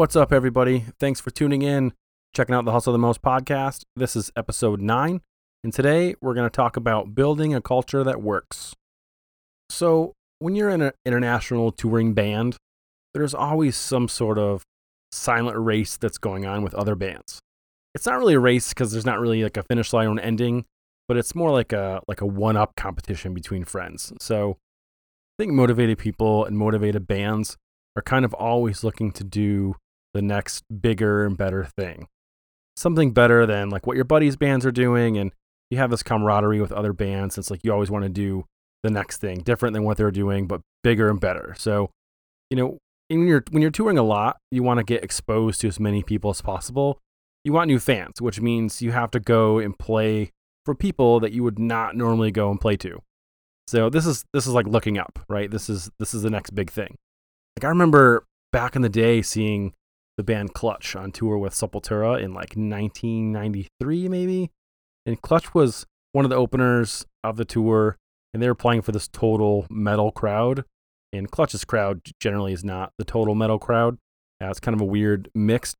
What's up, everybody? Thanks for tuning in, checking out the Hustle the Most podcast. This is episode nine, and today we're going to talk about building a culture that works. So, when you're in an international touring band, there's always some sort of silent race that's going on with other bands. It's not really a race because there's not really like a finish line or an ending, but it's more like a like a one-up competition between friends. So, I think motivated people and motivated bands are kind of always looking to do the next bigger and better thing. Something better than like what your buddies' bands are doing, and you have this camaraderie with other bands. It's like you always want to do the next thing, different than what they're doing, but bigger and better. So, you know, when you're when you're touring a lot, you want to get exposed to as many people as possible. You want new fans, which means you have to go and play for people that you would not normally go and play to. So this is this is like looking up, right? This is this is the next big thing. Like I remember back in the day seeing the band Clutch on tour with Sepultura in like 1993 maybe. And Clutch was one of the openers of the tour and they were playing for this total metal crowd. And Clutch's crowd generally is not the total metal crowd. Uh, it's kind of a weird mix.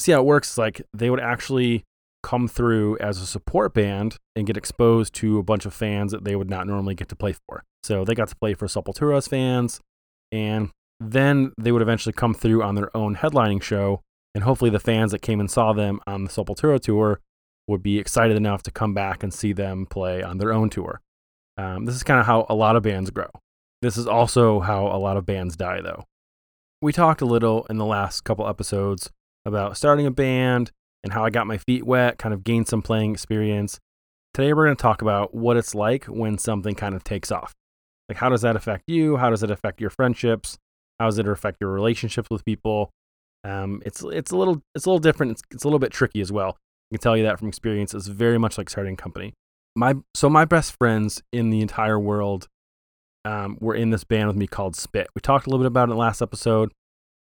See how it works? Like they would actually come through as a support band and get exposed to a bunch of fans that they would not normally get to play for. So they got to play for Sepultura's fans, and then they would eventually come through on their own headlining show, and hopefully the fans that came and saw them on the Sepultura tour would be excited enough to come back and see them play on their own tour. Um, this is kind of how a lot of bands grow. This is also how a lot of bands die, though. We talked a little in the last couple episodes about starting a band and how I got my feet wet, kind of gained some playing experience. Today, we're going to talk about what it's like when something kind of takes off. Like, how does that affect you? How does it affect your friendships? How does it affect your relationships with people? Um, it's it's a little it's a little different. It's, it's a little bit tricky as well. I can tell you that from experience. It's very much like starting a company. My so my best friends in the entire world um, were in this band with me called Spit. We talked a little bit about it last episode.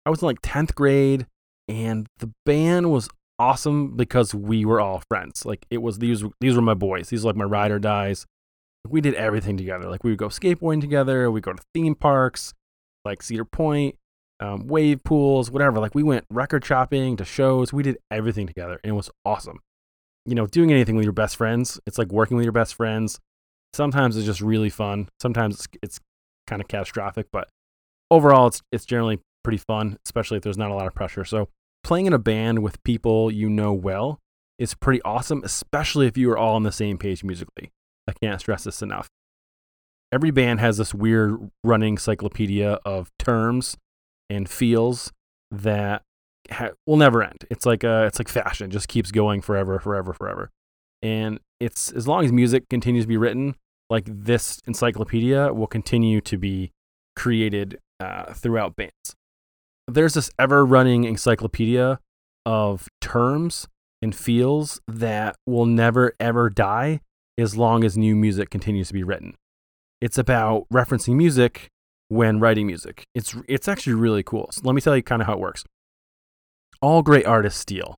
I was in like tenth grade, and the band was awesome because we were all friends. Like it was these these were my boys. These were like my ride or dies. We did everything together. Like we would go skateboarding together. We go to theme parks like Cedar Point, um, wave pools, whatever. Like we went record shopping to shows. We did everything together, and it was awesome. You know, doing anything with your best friends, it's like working with your best friends. Sometimes it's just really fun. Sometimes it's, it's kind of catastrophic, but overall, it's it's generally pretty fun, especially if there's not a lot of pressure. So playing in a band with people you know well is pretty awesome, especially if you are all on the same page musically. I can't stress this enough every band has this weird running encyclopedia of terms and feels that ha- will never end. It's like uh, it's like fashion, just keeps going forever, forever, forever. And it's as long as music continues to be written, like this encyclopedia will continue to be created uh, throughout bands. There's this ever-running encyclopedia of terms and feels that will never ever die as long as new music continues to be written. It's about referencing music when writing music. It's it's actually really cool. So let me tell you kind of how it works. All great artists steal.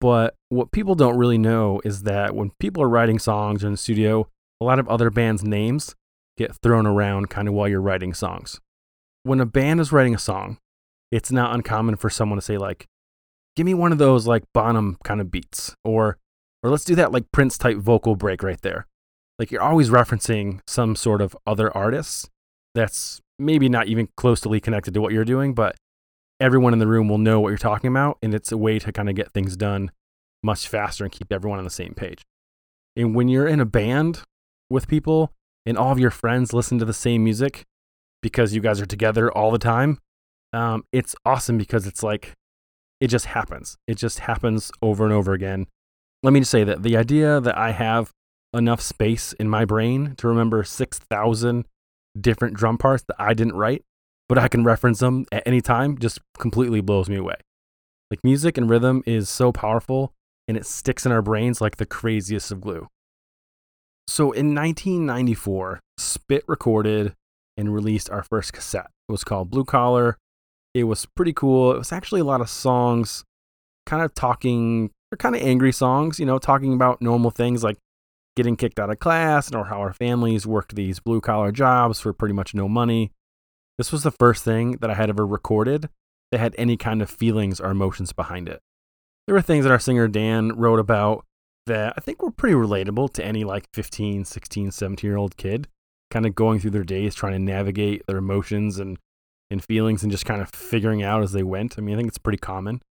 But what people don't really know is that when people are writing songs in the studio, a lot of other bands' names get thrown around kind of while you're writing songs. When a band is writing a song, it's not uncommon for someone to say like, "Give me one of those like Bonham kind of beats," or or let's do that like Prince type vocal break right there like you're always referencing some sort of other artists that's maybe not even closely connected to what you're doing, but everyone in the room will know what you're talking about. And it's a way to kind of get things done much faster and keep everyone on the same page. And when you're in a band with people and all of your friends listen to the same music because you guys are together all the time, um, it's awesome because it's like it just happens. It just happens over and over again. Let me just say that the idea that I have enough space in my brain to remember 6,000 different drum parts that I didn't write, but I can reference them at any time just completely blows me away. Like music and rhythm is so powerful and it sticks in our brains like the craziest of glue. So in 1994, Spit recorded and released our first cassette. It was called Blue Collar. It was pretty cool. It was actually a lot of songs kind of talking, or kind of angry songs, you know, talking about normal things like getting kicked out of class or how our families worked these blue collar jobs for pretty much no money. This was the first thing that I had ever recorded that had any kind of feelings or emotions behind it. There were things that our singer Dan wrote about that I think were pretty relatable to any like 15, 16, 17 year old kid, kind of going through their days trying to navigate their emotions and, and feelings and just kind of figuring out as they went. I mean, I think it's pretty common.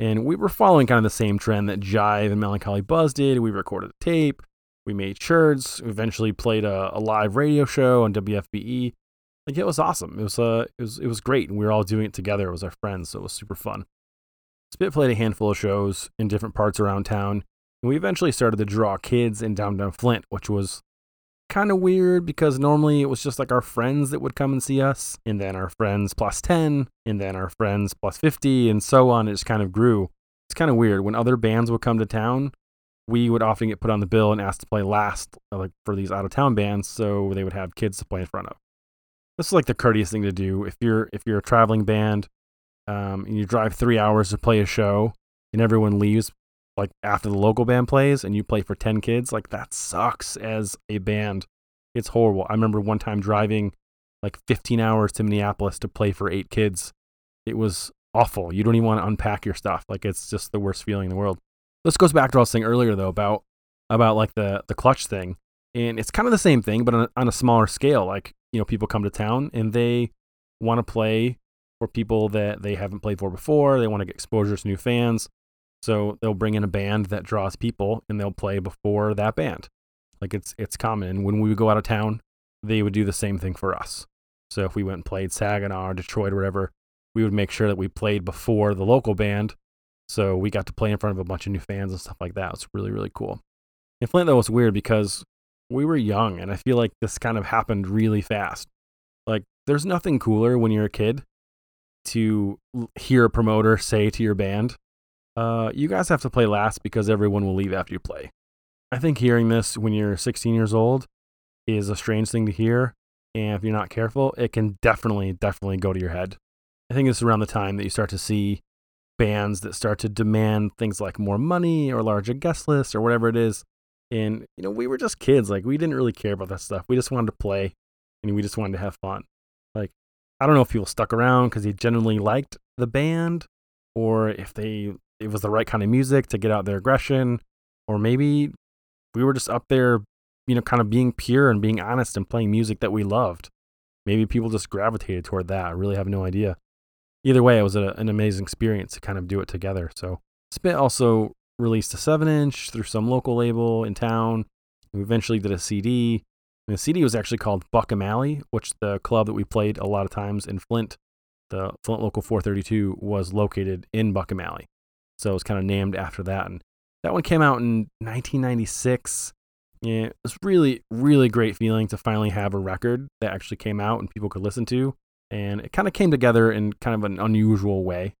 And we were following kind of the same trend that Jive and Melancholy Buzz did. We recorded a tape, we made shirts, we eventually played a, a live radio show on WFBE. Like it was awesome. It was uh it was it was great, and we were all doing it together. It was our friends, so it was super fun. Spit played a handful of shows in different parts around town, and we eventually started to draw kids in downtown Flint, which was kind of weird because normally it was just like our friends that would come and see us, and then our friends plus 10, and then our friends plus 50, and so on. It just kind of grew. It's kind of weird. When other bands would come to town, we would often get put on the bill and asked to play last like for these out of town bands, so they would have kids to play in front of. This is like the courteous thing to do. If you're if you're a traveling band um, and you drive three hours to play a show and everyone leaves like after the local band plays and you play for 10 kids, like that sucks as a band. It's horrible. I remember one time driving like 15 hours to Minneapolis to play for eight kids. It was awful. You don't even want to unpack your stuff. Like it's just the worst feeling in the world. This goes back to what I was saying earlier though about about like the the clutch thing. And it's kind of the same thing, but on a, on a smaller scale. Like, you know, people come to town and they want to play for people that they haven't played for before. They want to get exposure to new fans. So they'll bring in a band that draws people and they'll play before that band. Like it's it's common. And when we would go out of town, they would do the same thing for us. So if we went and played Saginaw or Detroit or whatever, we would make sure that we played before the local band. So we got to play in front of a bunch of new fans and stuff like that. It's really, really cool. In Flint, though, was weird because we were young and I feel like this kind of happened really fast. Like, there's nothing cooler when you're a kid to hear a promoter say to your band, uh, you guys have to play last because everyone will leave after you play. I think hearing this when you're 16 years old is a strange thing to hear. And if you're not careful, it can definitely, definitely go to your head. I think it's around the time that you start to see bands that start to demand things like more money or larger guest lists or whatever it is. And, you know, we were just kids. Like, we didn't really care about that stuff. We just wanted to play and we just wanted to have fun. Like, I don't know if people stuck around because they genuinely liked the band or if they it was the right kind of music to get out their aggression or maybe we were just up there you know kind of being pure and being honest and playing music that we loved maybe people just gravitated toward that i really have no idea either way it was a, an amazing experience to kind of do it together so spit also released a 7 inch through some local label in town we eventually did a cd and the CD was actually called Buckham Alley, which the club that we played a lot of times in Flint, the Flint Local 432, was located in Buckham Alley. So it was kind of named after that. And that one came out in 1996. Yeah, it was really, really great feeling to finally have a record that actually came out and people could listen to. And it kind of came together in kind of an unusual way.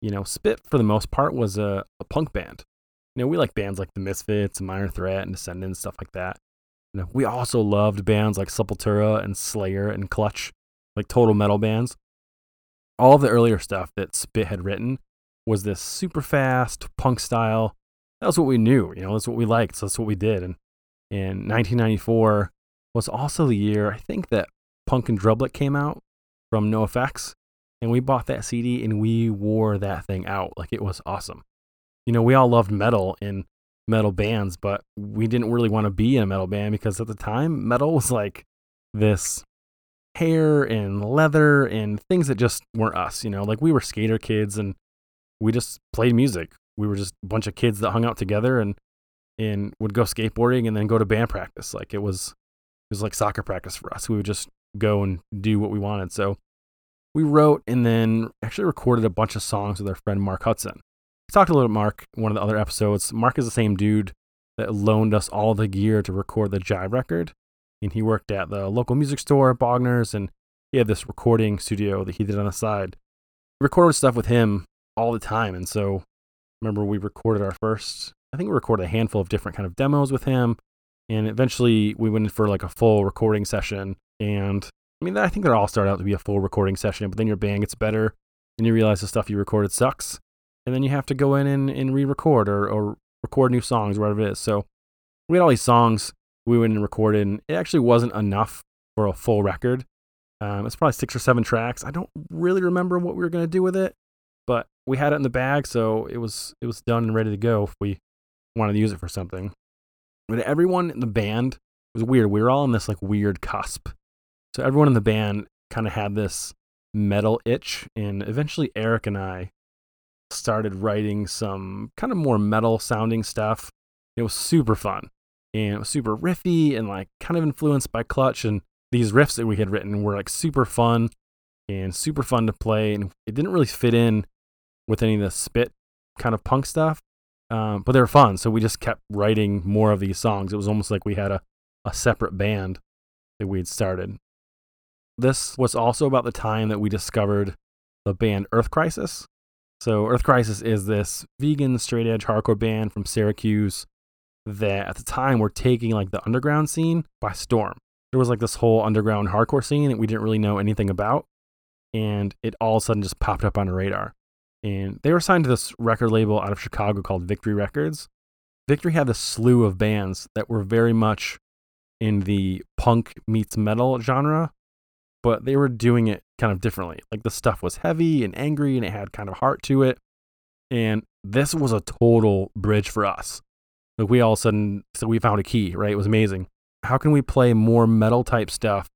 You know, Spit, for the most part, was a, a punk band. You know, we like bands like the Misfits and Minor Threat and Descendents, stuff like that. You know, we also loved bands like Sepultura and Slayer and Clutch, like total metal bands. All of the earlier stuff that Spit had written was this super fast punk style. That was what we knew, you know, that's what we liked. So that's what we did. And in 1994 was also the year I think that Punk in Drublic came out from NOFX. And we bought that CD and we wore that thing out. Like it was awesome. You know, we all loved metal and metal bands, but we didn't really want to be in a metal band because at the time, metal was like this hair and leather and things that just weren't us, you know, like we were skater kids and we just played music. We were just a bunch of kids that hung out together and and would go skateboarding and then go to band practice. Like it was it was like soccer practice for us. We would just go and do what we wanted. So we wrote and then actually recorded a bunch of songs with our friend Mark Hudson We talked a little bit Mark one of the other episodes. Mark is the same dude that loaned us all the gear to record the Jive record. And he worked at the local music store, Bogner's, and he had this recording studio that he did on the side. We recorded stuff with him all the time. And so remember we recorded our first, I think we recorded a handful of different kind of demos with him. And eventually we went in for like a full recording session. And I mean, I think they all start out to be a full recording session, but then your band gets better and you realize the stuff you recorded sucks and then you have to go in and, and re-record or, or record new songs, or whatever it is. So we had all these songs we went and recorded, and it actually wasn't enough for a full record. Um, it's probably six or seven tracks. I don't really remember what we were going to do with it. but we had it in the bag, so it was it was done and ready to go if we wanted to use it for something. But everyone in the band was weird. We were all in this like weird cusp. So everyone in the band kind of had this metal itch, and eventually Eric and I started writing some kind of more metal sounding stuff. It was super fun and it was super riffy and like kind of influenced by Clutch. And these riffs that we had written were like super fun and super fun to play. And it didn't really fit in with any of the spit kind of punk stuff, um, but they were fun. So we just kept writing more of these songs. It was almost like we had a, a separate band that we had started. This was also about the time that we discovered the band Earth Crisis. So, Earth Crisis is this vegan straight edge hardcore band from Syracuse that at the time were taking like the underground scene by storm. There was like this whole underground hardcore scene that we didn't really know anything about. And it all of a sudden just popped up on the radar. And they were signed to this record label out of Chicago called Victory Records. Victory had a slew of bands that were very much in the punk meets metal genre, but they were doing it kind of differently. Like the stuff was heavy and angry and it had kind of heart to it. And this was a total bridge for us. Like we all of a sudden, so we found a key, right? It was amazing. How can we play more metal type stuff,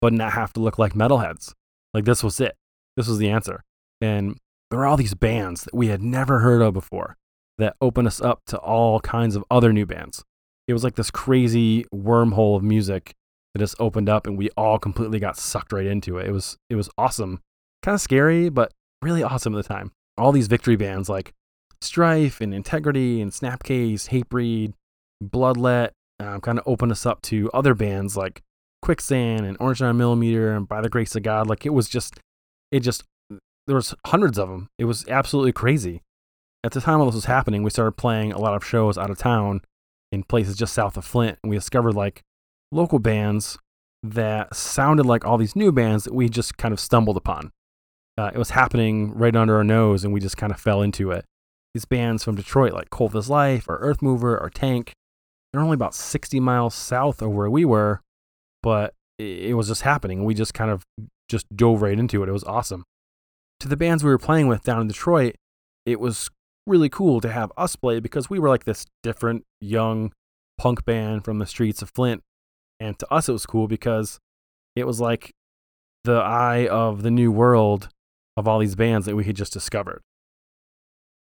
but not have to look like metalheads? Like this was it. This was the answer. And there were all these bands that we had never heard of before that opened us up to all kinds of other new bands. It was like this crazy wormhole of music that just opened up and we all completely got sucked right into it. It was it was awesome. Kind of scary, but really awesome at the time. All these victory bands like Strife and Integrity and Snapcase, Hatebreed, Bloodlet um, kind of opened us up to other bands like Quicksand and Orange 9 Millimeter and By the Grace of God. Like it was just, it just, there was hundreds of them. It was absolutely crazy. At the time all this was happening, we started playing a lot of shows out of town in places just south of Flint. And we discovered like local bands that sounded like all these new bands that we just kind of stumbled upon. Uh, it was happening right under our nose, and we just kind of fell into it these bands from Detroit, like Cold as Life or Earthmover or Tank, they're only about 60 miles south of where we were, but it was just happening. We just kind of just dove right into it. It was awesome. To the bands we were playing with down in Detroit, it was really cool to have us play because we were like this different young punk band from the streets of Flint. And to us, it was cool because it was like the eye of the new world of all these bands that we had just discovered.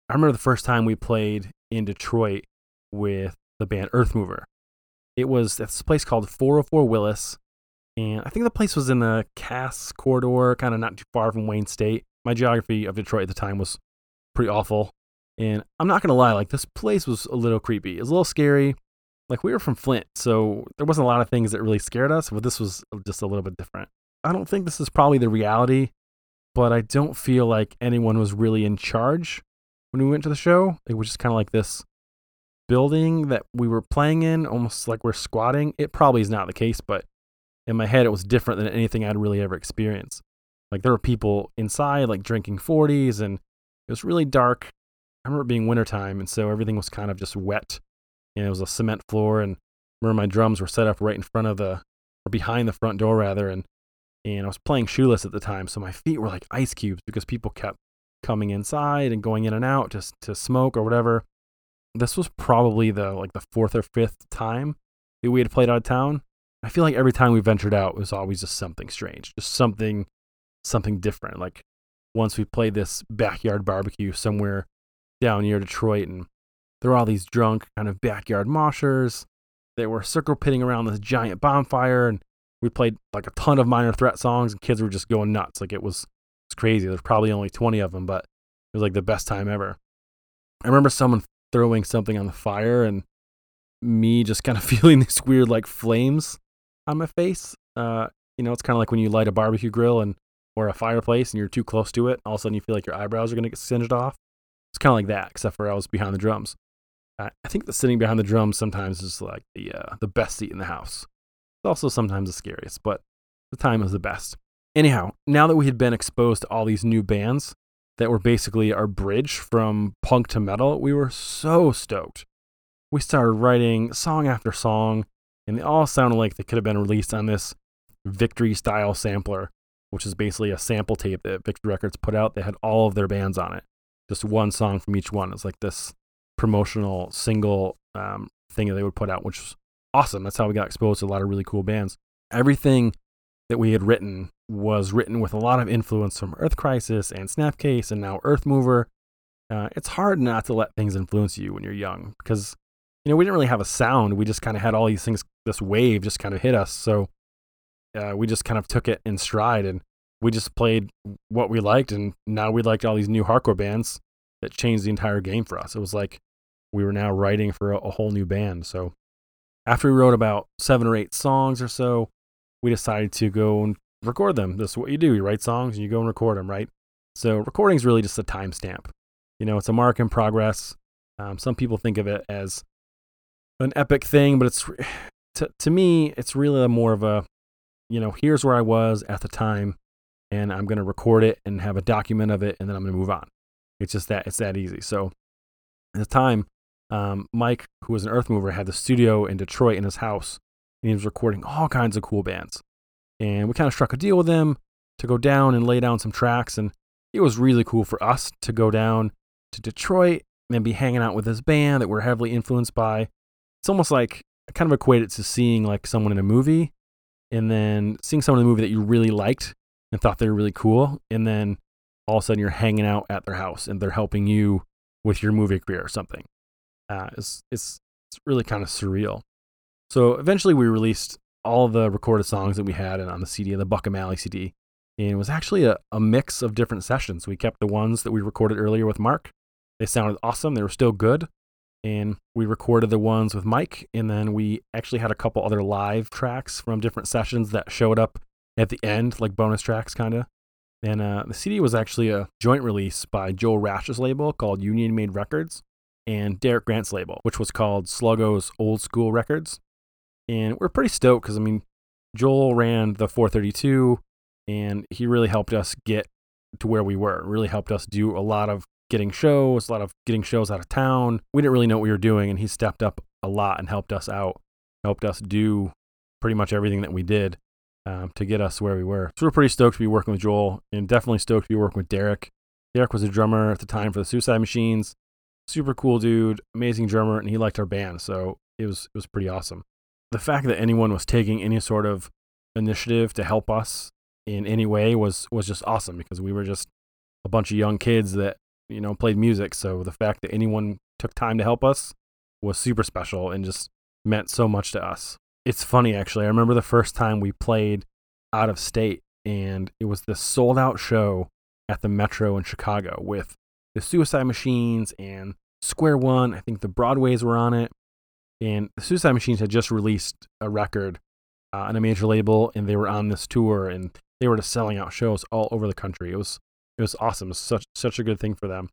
I remember the first time we played in Detroit with the band Earthmover. It was at this place called 404 Willis, and I think the place was in the Cass corridor, kind of not too far from Wayne State. My geography of Detroit at the time was pretty awful, and I'm not gonna lie, like this place was a little creepy. It was a little scary. Like we were from Flint, so there wasn't a lot of things that really scared us, but this was just a little bit different. I don't think this is probably the reality, but I don't feel like anyone was really in charge when we went to the show. It was just kind of like this building that we were playing in, almost like we're squatting. It probably is not the case, but in my head, it was different than anything I'd really ever experienced. Like there were people inside, like drinking 40s, and it was really dark. I remember it being wintertime, and so everything was kind of just wet. And it was a cement floor, and I remember my drums were set up right in front of the, or behind the front door rather, and and I was playing shoeless at the time, so my feet were like ice cubes because people kept coming inside and going in and out just to smoke or whatever. This was probably the like the fourth or fifth time that we had played out of town. I feel like every time we ventured out, it was always just something strange, just something, something different. Like once we played this backyard barbecue somewhere down near Detroit, and there were all these drunk kind of backyard moshers that were circle pitting around this giant bonfire, and we played like a ton of minor threat songs, and kids were just going nuts. Like it was it's crazy. There's probably only 20 of them, but it was like the best time ever. I remember someone throwing something on the fire and me just kind of feeling these weird like flames on my face. Uh, you know, it's kind of like when you light a barbecue grill and or a fireplace and you're too close to it. All of a sudden, you feel like your eyebrows are going to get singed off. It's kind of like that, except for I was behind the drums. I think the sitting behind the drums sometimes is like the uh, the best seat in the house. It's also sometimes the scariest, but the time is the best. Anyhow, now that we had been exposed to all these new bands that were basically our bridge from punk to metal, we were so stoked. We started writing song after song, and they all sounded like they could have been released on this victory style sampler which is basically a sample tape that Victory Records put out. They had all of their bands on it, just one song from each one. It's like this promotional single um, thing that they would put out, which was awesome. That's how we got exposed to a lot of really cool bands. Everything that we had written was written with a lot of influence from Earth Crisis and Snapcase and now Earthmover. Uh, it's hard not to let things influence you when you're young because you know we didn't really have a sound. We just kind of had all these things. This wave just kind of hit us, so uh, we just kind of took it in stride and we just played what we liked. And now we liked all these new hardcore bands that changed the entire game for us. It was like we were now writing for a, a whole new band. So after we wrote about seven or eight songs or so, we decided to go and record them. This is what you do. You write songs and you go and record them, right? So recording is really just a timestamp. You know, it's a mark in progress. Um, some people think of it as an epic thing, but it's to, to me, it's really more of a, you know, here's where I was at the time, and I'm going to record it and have a document of it, and then I'm going to move on. It's just that, it's that easy. So at the time, um, Mike, who was an Earthmover, had the studio in Detroit in his house, and he was recording all kinds of cool bands. And we kind of struck a deal with him to go down and lay down some tracks, and it was really cool for us to go down to Detroit and be hanging out with this band that we're heavily influenced by. It's almost like I kind of equate it to seeing like someone in a movie and then seeing someone in a movie that you really liked and thought they were really cool. And then all of a sudden you're hanging out at their house and they're helping you with your movie career or something. Uh, it's, it's, it's really kind of surreal. So eventually we released all the recorded songs that we had on the CD, the Buckham Alley CD. And it was actually a, a mix of different sessions. We kept the ones that we recorded earlier with Mark they sounded awesome. They were still good. And we recorded the ones with Mike. And then we actually had a couple other live tracks from different sessions that showed up at the end, like bonus tracks, kind of. And uh, the CD was actually a joint release by Joel Rash's label called Union Made Records and Derek Grant's label, which was called Sluggo's Old School Records. And we're pretty stoked because, I mean, Joel ran the 432 and he really helped us get to where we were, really helped us do a lot of getting shows, a lot of getting shows out of town. We didn't really know what we were doing, and he stepped up a lot and helped us out, helped us do pretty much everything that we did um, to get us where we were. So we're pretty stoked to be working with Joel, and definitely stoked to be working with Derek. Derek was a drummer at the time for the Suicide Machines. Super cool dude, amazing drummer, and he liked our band, so it was it was pretty awesome. The fact that anyone was taking any sort of initiative to help us in any way was was just awesome because we were just a bunch of young kids that you know, played music. So the fact that anyone took time to help us was super special and just meant so much to us. It's funny, actually. I remember the first time we played out of state, and it was this sold out show at the Metro in Chicago with the Suicide Machines and Square One. I think the Broadways were on it. And the Suicide Machines had just released a record uh, on a major label, and they were on this tour, and they were just selling out shows all over the country. It was it was awesome. It was such such a good thing for them.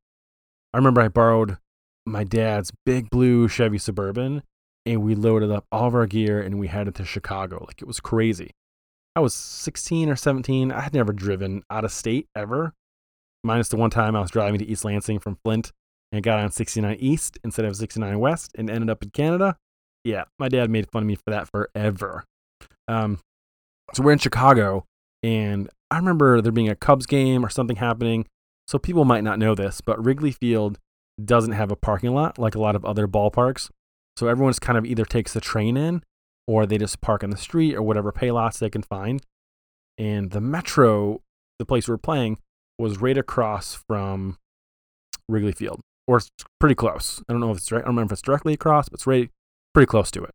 I remember I borrowed my dad's big blue Chevy Suburban and we loaded up all of our gear and we headed to Chicago. Like it was crazy. I was 16 or 17. I had never driven out of state ever, minus the one time I was driving to East Lansing from Flint and got on 69 East instead of 69 West and ended up in Canada. Yeah, my dad made fun of me for that forever. Um, so we're in Chicago and I remember there being a Cubs game or something happening. So people might not know this, but Wrigley Field doesn't have a parking lot like a lot of other ballparks. So everyone's kind of either takes the train in or they just park on the street or whatever pay lots they can find. And the Metro, the place we're playing, was right across from Wrigley Field, or pretty close. I don't know if it's right. I don't remember if it's directly across, but it's right, pretty close to it.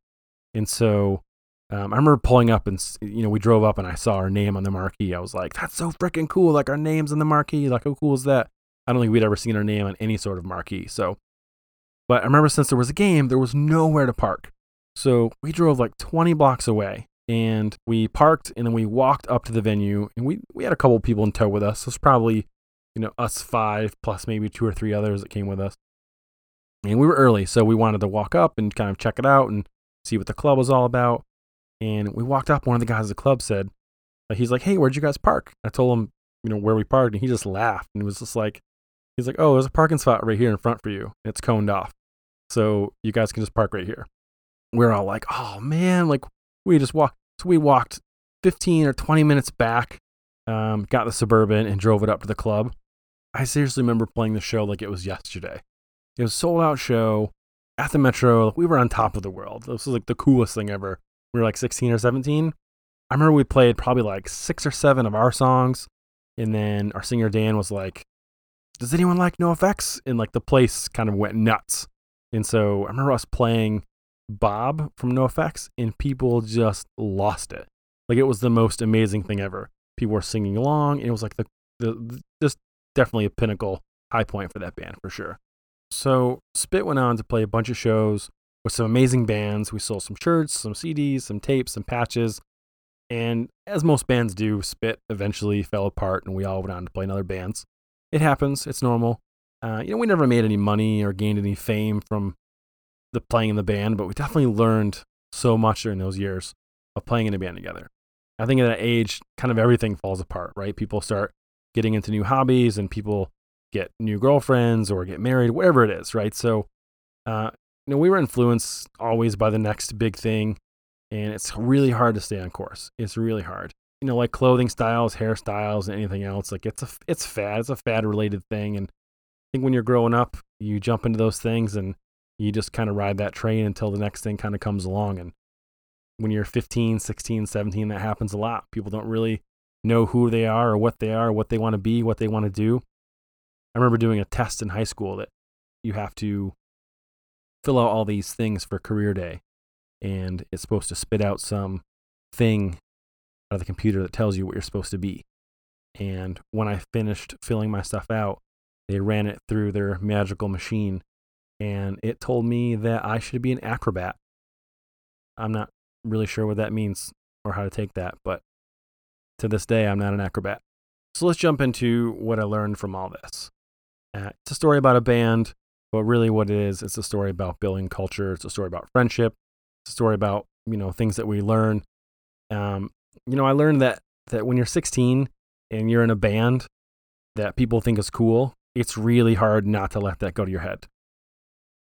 And so um, I remember pulling up and you know we drove up and I saw our name on the marquee. I was like, "That's so freaking cool! Like our names on the marquee. Like how cool is that?" I don't think we'd ever seen our name on any sort of marquee. So, but I remember since there was a game, there was nowhere to park. So we drove like 20 blocks away and we parked and then we walked up to the venue and we we had a couple people in tow with us. So it's probably you know us five plus maybe two or three others that came with us. And we were early, so we wanted to walk up and kind of check it out and see what the club was all about. And we walked up. One of the guys at the club said, he's like, hey, where'd you guys park? I told him, you know, where we parked. And he just laughed and was just like, he's like, oh, there's a parking spot right here in front for you. It's coned off. So you guys can just park right here. We're all like, oh man, like we just walked. So we walked 15 or 20 minutes back um, got the Suburban and drove it up to the club. I seriously remember playing the show like it was yesterday. It was a sold out show at the Metro. We were on top of the world. This was like the coolest thing ever. We were like 16 or 17. I remember we played probably like six or seven of our songs. And then our singer Dan was like, Does anyone like NoFX? And like the place kind of went nuts. And so I remember us playing Bob from NoFX, and people just lost it. Like it was the most amazing thing ever. People were singing along. And it was like the, the, the just definitely a pinnacle high point for that band for sure. So Spit went on to play a bunch of shows with some amazing bands. We sold some shirts, some CDs, some tapes, some patches. And as most bands do, Spit eventually fell apart and we all went on to play in other bands. It happens, it's normal. Uh, you know, we never made any money or gained any fame from the playing in the band, but we definitely learned so much during those years of playing in a band together. I think at that age, kind of everything falls apart, right? People start getting into new hobbies and people get new girlfriends or get married, whatever it is, right? So, uh, you know, we were influenced always by the next big thing, and it's really hard to stay on course. It's really hard. You know, like clothing styles, hairstyles, and anything else. Like it's a it's fad. It's a fad related thing, and I think when you're growing up, you jump into those things and you just kind of ride that train until the next thing kind of comes along. And when you're 15, 16, 17, that happens a lot. People don't really know who they are or what they are, what they want to be, what they want to do. I remember doing a test in high school that you have to fill out all these things for career day and it's supposed to spit out some thing out of the computer that tells you what you're supposed to be. And when I finished filling my stuff out, they ran it through their magical machine and it told me that I should be an acrobat. I'm not really sure what that means or how to take that, but to this day, I'm not an acrobat. So let's jump into what I learned from all this. Uh, it's a story about a band, but really what it is, it's a story about building culture. It's a story about friendship. It's a story about, you know, things that we learn. Um, you know, I learned that, that when you're 16 and you're in a band that people think is cool, it's really hard not to let that go to your head.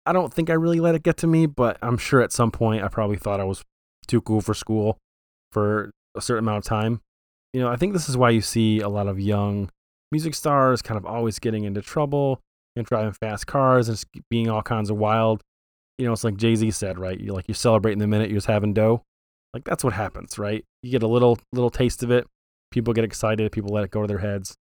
I don't think I really let it get to me, but I'm sure at some point I probably thought I was too cool for school for a certain amount of time. You know, I think this is why you see a lot of young music stars kind of always getting into trouble and driving fast cars and being all kinds of wild. You know, it's like Jay Z said, right? You like you're celebrating the minute you're just having dough. Like that's what happens, right? You get a little little taste of it. People get excited. People let it go to their heads.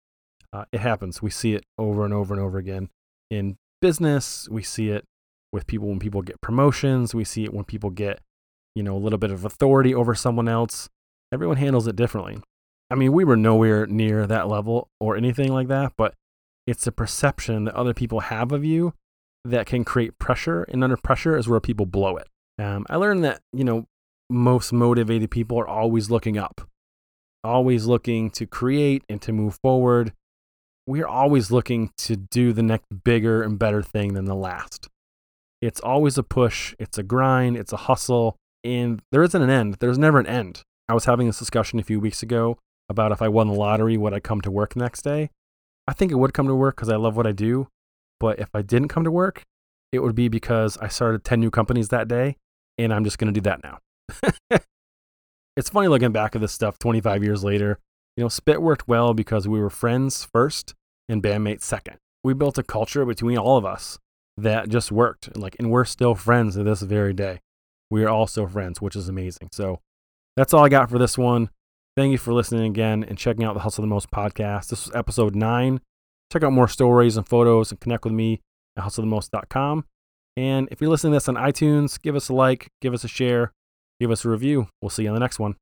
Uh, it happens. We see it over and over and over again in business. We see it with people when people get promotions. We see it when people get, you know, a little bit of authority over someone else. Everyone handles it differently. I mean, we were nowhere near that level or anything like that, but it's the perception that other people have of you that can create pressure. And under pressure is where people blow it. Um, I learned that, you know, most motivated people are always looking up, always looking to create and to move forward. We're always looking to do the next bigger and better thing than the last. It's always a push, it's a grind, it's a hustle, and there isn't an end. There's never an end. I was having this discussion a few weeks ago about if I won the lottery, would I come to work the next day? I think it would come to work because I love what I do. But if I didn't come to work, it would be because I started 10 new companies that day and I'm just going to do that now. it's funny looking back at this stuff 25 years later. You know, Spit worked well because we were friends first and bandmates second. We built a culture between all of us that just worked. Like, and we're still friends to this very day. We are still friends, which is amazing. So that's all I got for this one. Thank you for listening again and checking out the Hustle the Most podcast. This was episode nine. Check out more stories and photos and connect with me at hustlethemost.com. And if you're listening to this on iTunes, give us a like, give us a share, give us a review. We'll see you on the next one.